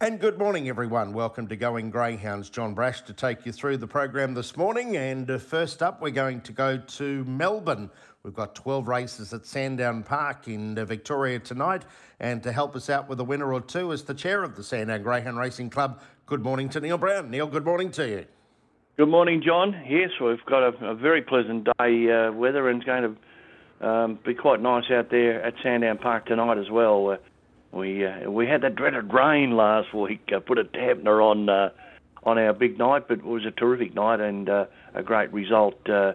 And good morning, everyone. Welcome to Going Greyhounds. John Brasch to take you through the program this morning. And uh, first up, we're going to go to Melbourne. We've got 12 races at Sandown Park in uh, Victoria tonight. And to help us out with a winner or two is the chair of the Sandown Greyhound Racing Club. Good morning to Neil Brown. Neil, good morning to you. Good morning, John. Yes, we've got a, a very pleasant day uh, weather and it's going to um, be quite nice out there at Sandown Park tonight as well. Uh, we uh, we had that dreaded rain last week, uh, put a dampener on uh, on our big night, but it was a terrific night and uh, a great result uh,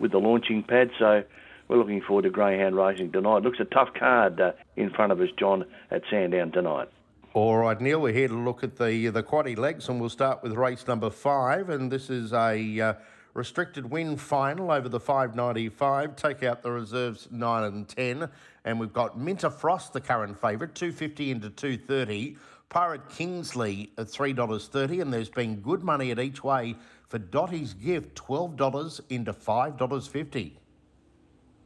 with the launching pad. So we're looking forward to greyhound racing tonight. Looks a tough card uh, in front of us, John, at Sandown tonight. All right, Neil, we're here to look at the the quaddy legs, and we'll start with race number five. And this is a uh, restricted win final over the 595. Take out the reserves 9 and 10. And we've got Minter Frost, the current favourite, 250 into 230. Pirate Kingsley at $3.30. And there's been good money at each way for Dottie's gift, $12 into $5.50.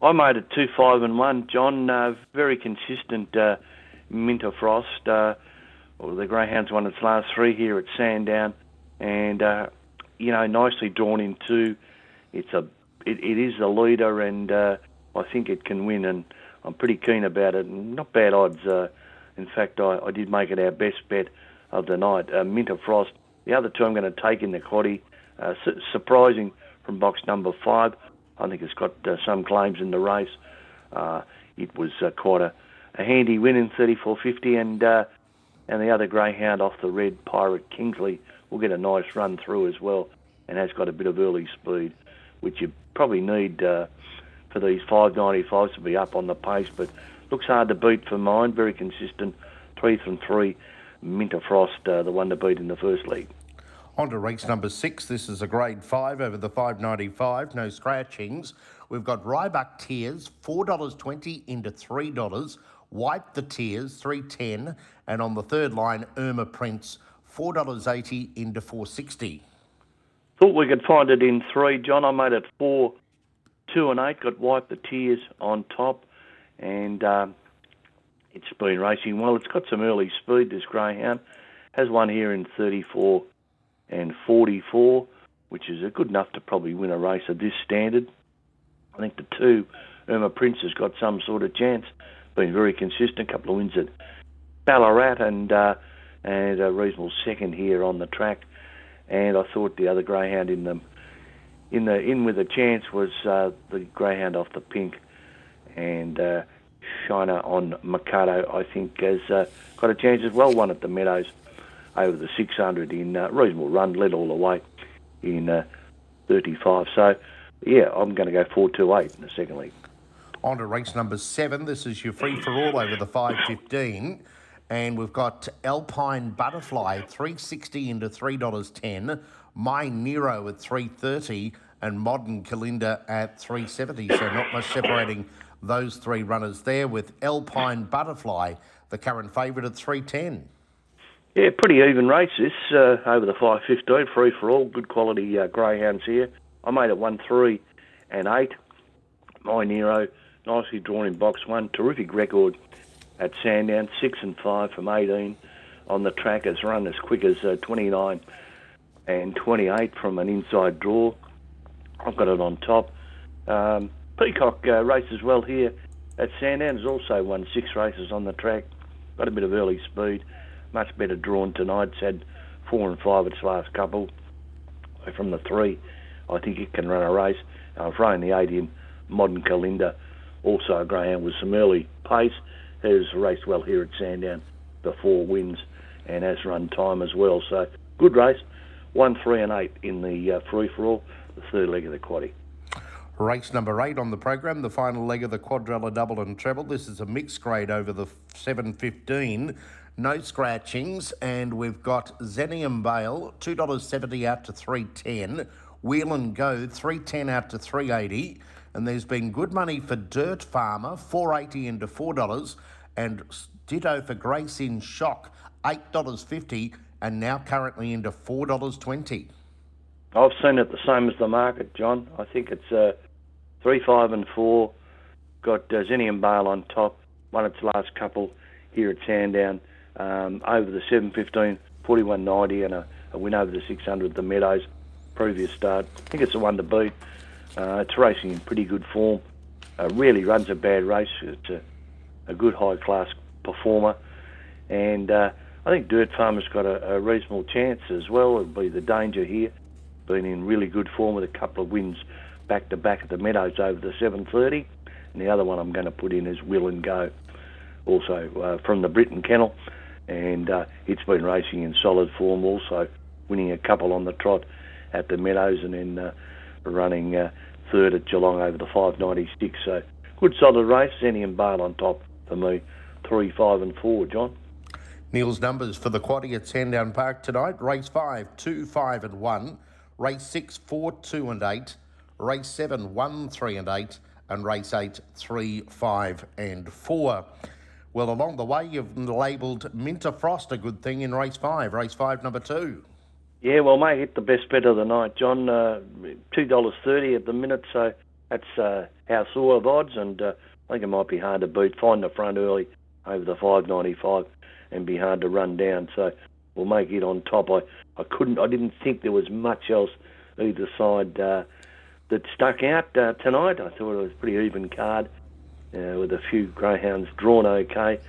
I made it 2 5 and 1, John. Uh, very consistent uh, Minter Frost. Uh, well, the Greyhounds won its last three here at Sandown. And uh, you know, nicely drawn into. It's a, it, it is a leader, and uh, I think it can win, and I'm pretty keen about it. Not bad odds. Uh, in fact, I, I did make it our best bet of the night. Uh, Minter Frost. The other two I'm going to take in the quaddy. Uh, su- surprising from box number five. I think it's got uh, some claims in the race. Uh, it was uh, quite a, a handy win in 34.50, and uh, and the other greyhound off the red Pirate Kingsley will get a nice run through as well and has got a bit of early speed, which you probably need uh, for these 595s to be up on the pace. But looks hard to beat for mine. Very consistent, three from three. Minter Frost, uh, the one to beat in the first league. On to race number six. This is a grade five over the 595, no scratchings. We've got Rybuck Tears, $4.20 into $3. Wipe the Tears, 310 And on the third line, Irma Prince, $4.80 into 460 Thought we could find it in three, John. I made it four, two and eight. Got Wipe the Tears on top, and um, it's been racing well. It's got some early speed. This greyhound has one here in 34 and 44, which is good enough to probably win a race of this standard. I think the two, Irma Prince has got some sort of chance. Been very consistent. A couple of wins at Ballarat and uh, and a reasonable second here on the track. And I thought the other greyhound in the in the in with a chance was uh, the greyhound off the pink, and uh, Shiner on Mikado. I think has uh, got a chance as well. One at the Meadows over the 600 in uh, reasonable run, led all the way in uh, 35. So yeah, I'm going to go 428 in the second league. On to race number seven. This is your free for all over the 515. And we've got Alpine Butterfly, 360 into $3.10. My Nero at 330 and Modern Kalinda at 370. So not much separating those three runners there with Alpine Butterfly, the current favourite at 310. Yeah, pretty even race this uh, over the 515, free for all. Good quality uh, greyhounds here. I made it 1 3 and 8. My Nero, nicely drawn in box one. Terrific record at Sandown, six and five from 18 on the track. Has run as quick as uh, 29 and 28 from an inside draw. I've got it on top. Um, Peacock uh, races well here at Sandown. Has also won six races on the track. Got a bit of early speed. Much better drawn tonight. It's had four and five its last couple. From the three, I think it can run a race. I've run the eight in Modern Kalinda. Also a greyhound with some early pace has raced well here at Sandown, the four wins, and has run time as well. So good race. One, three, and eight in the uh, free for all, the third leg of the quaddy. Race number eight on the program, the final leg of the quadrella double and treble. This is a mixed grade over the 715. No scratchings, and we've got Zenium Bale, $2.70 out to 310 Wheel and Go, 310 out to 380 and there's been good money for Dirt Farmer, 480 into $4, and ditto for Grace in Shock, $8.50, and now currently into $4.20. I've seen it the same as the market, John. I think it's uh, 3, 5 and 4. Got uh, Bale on top, won its last couple here at Sandown. um, over the 715, 41.90, and a, a win over the 600 at the Meadows. Previous start, I think it's the one to beat. Uh, it's racing in pretty good form. Uh, really runs a bad race. It's a, a good high class performer, and uh, I think Dirt Farmer's got a, a reasonable chance as well. It'll be the danger here. Been in really good form with a couple of wins back to back at the Meadows over the 730, and the other one I'm going to put in is Will and Go, also uh, from the Britain Kennel, and uh, it's been racing in solid form also, winning a couple on the trot at the Meadows and then uh, running uh, third at Geelong over the 596. So good solid race. Zenny and Bale on top for me. Three, five, and four. John. Neil's numbers for the quaddy at Sandown Park tonight: race five, two, five, and one. Race six, four, two, and eight. Race seven, one, three, and eight. And race eight, three, five, and four. Well, along the way, you've labelled Minter Frost a good thing in race five. Race five, number two. Yeah, well, mate, hit the best bet of the night, John. Uh, Two dollars thirty at the minute, so that's uh, our sort of odds, and uh, I think it might be hard to beat. Find the front early over the five ninety five, and be hard to run down. So we'll make it on top. I, I couldn't, I didn't think there was much else either side uh, that stuck out uh, tonight. I thought it was a pretty even card uh, with a few greyhounds drawn okay,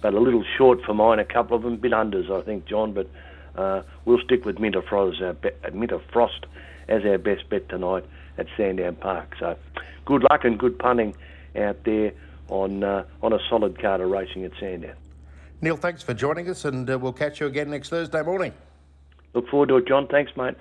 but a little short for mine. A couple of them, bit unders, I think, John, but. Uh, we'll stick with Minter Frost, as our be- Frost as our best bet tonight at Sandown Park. So, good luck and good punting out there on uh, on a solid card of racing at Sandown. Neil, thanks for joining us, and uh, we'll catch you again next Thursday morning. Look forward to it, John. Thanks, mate.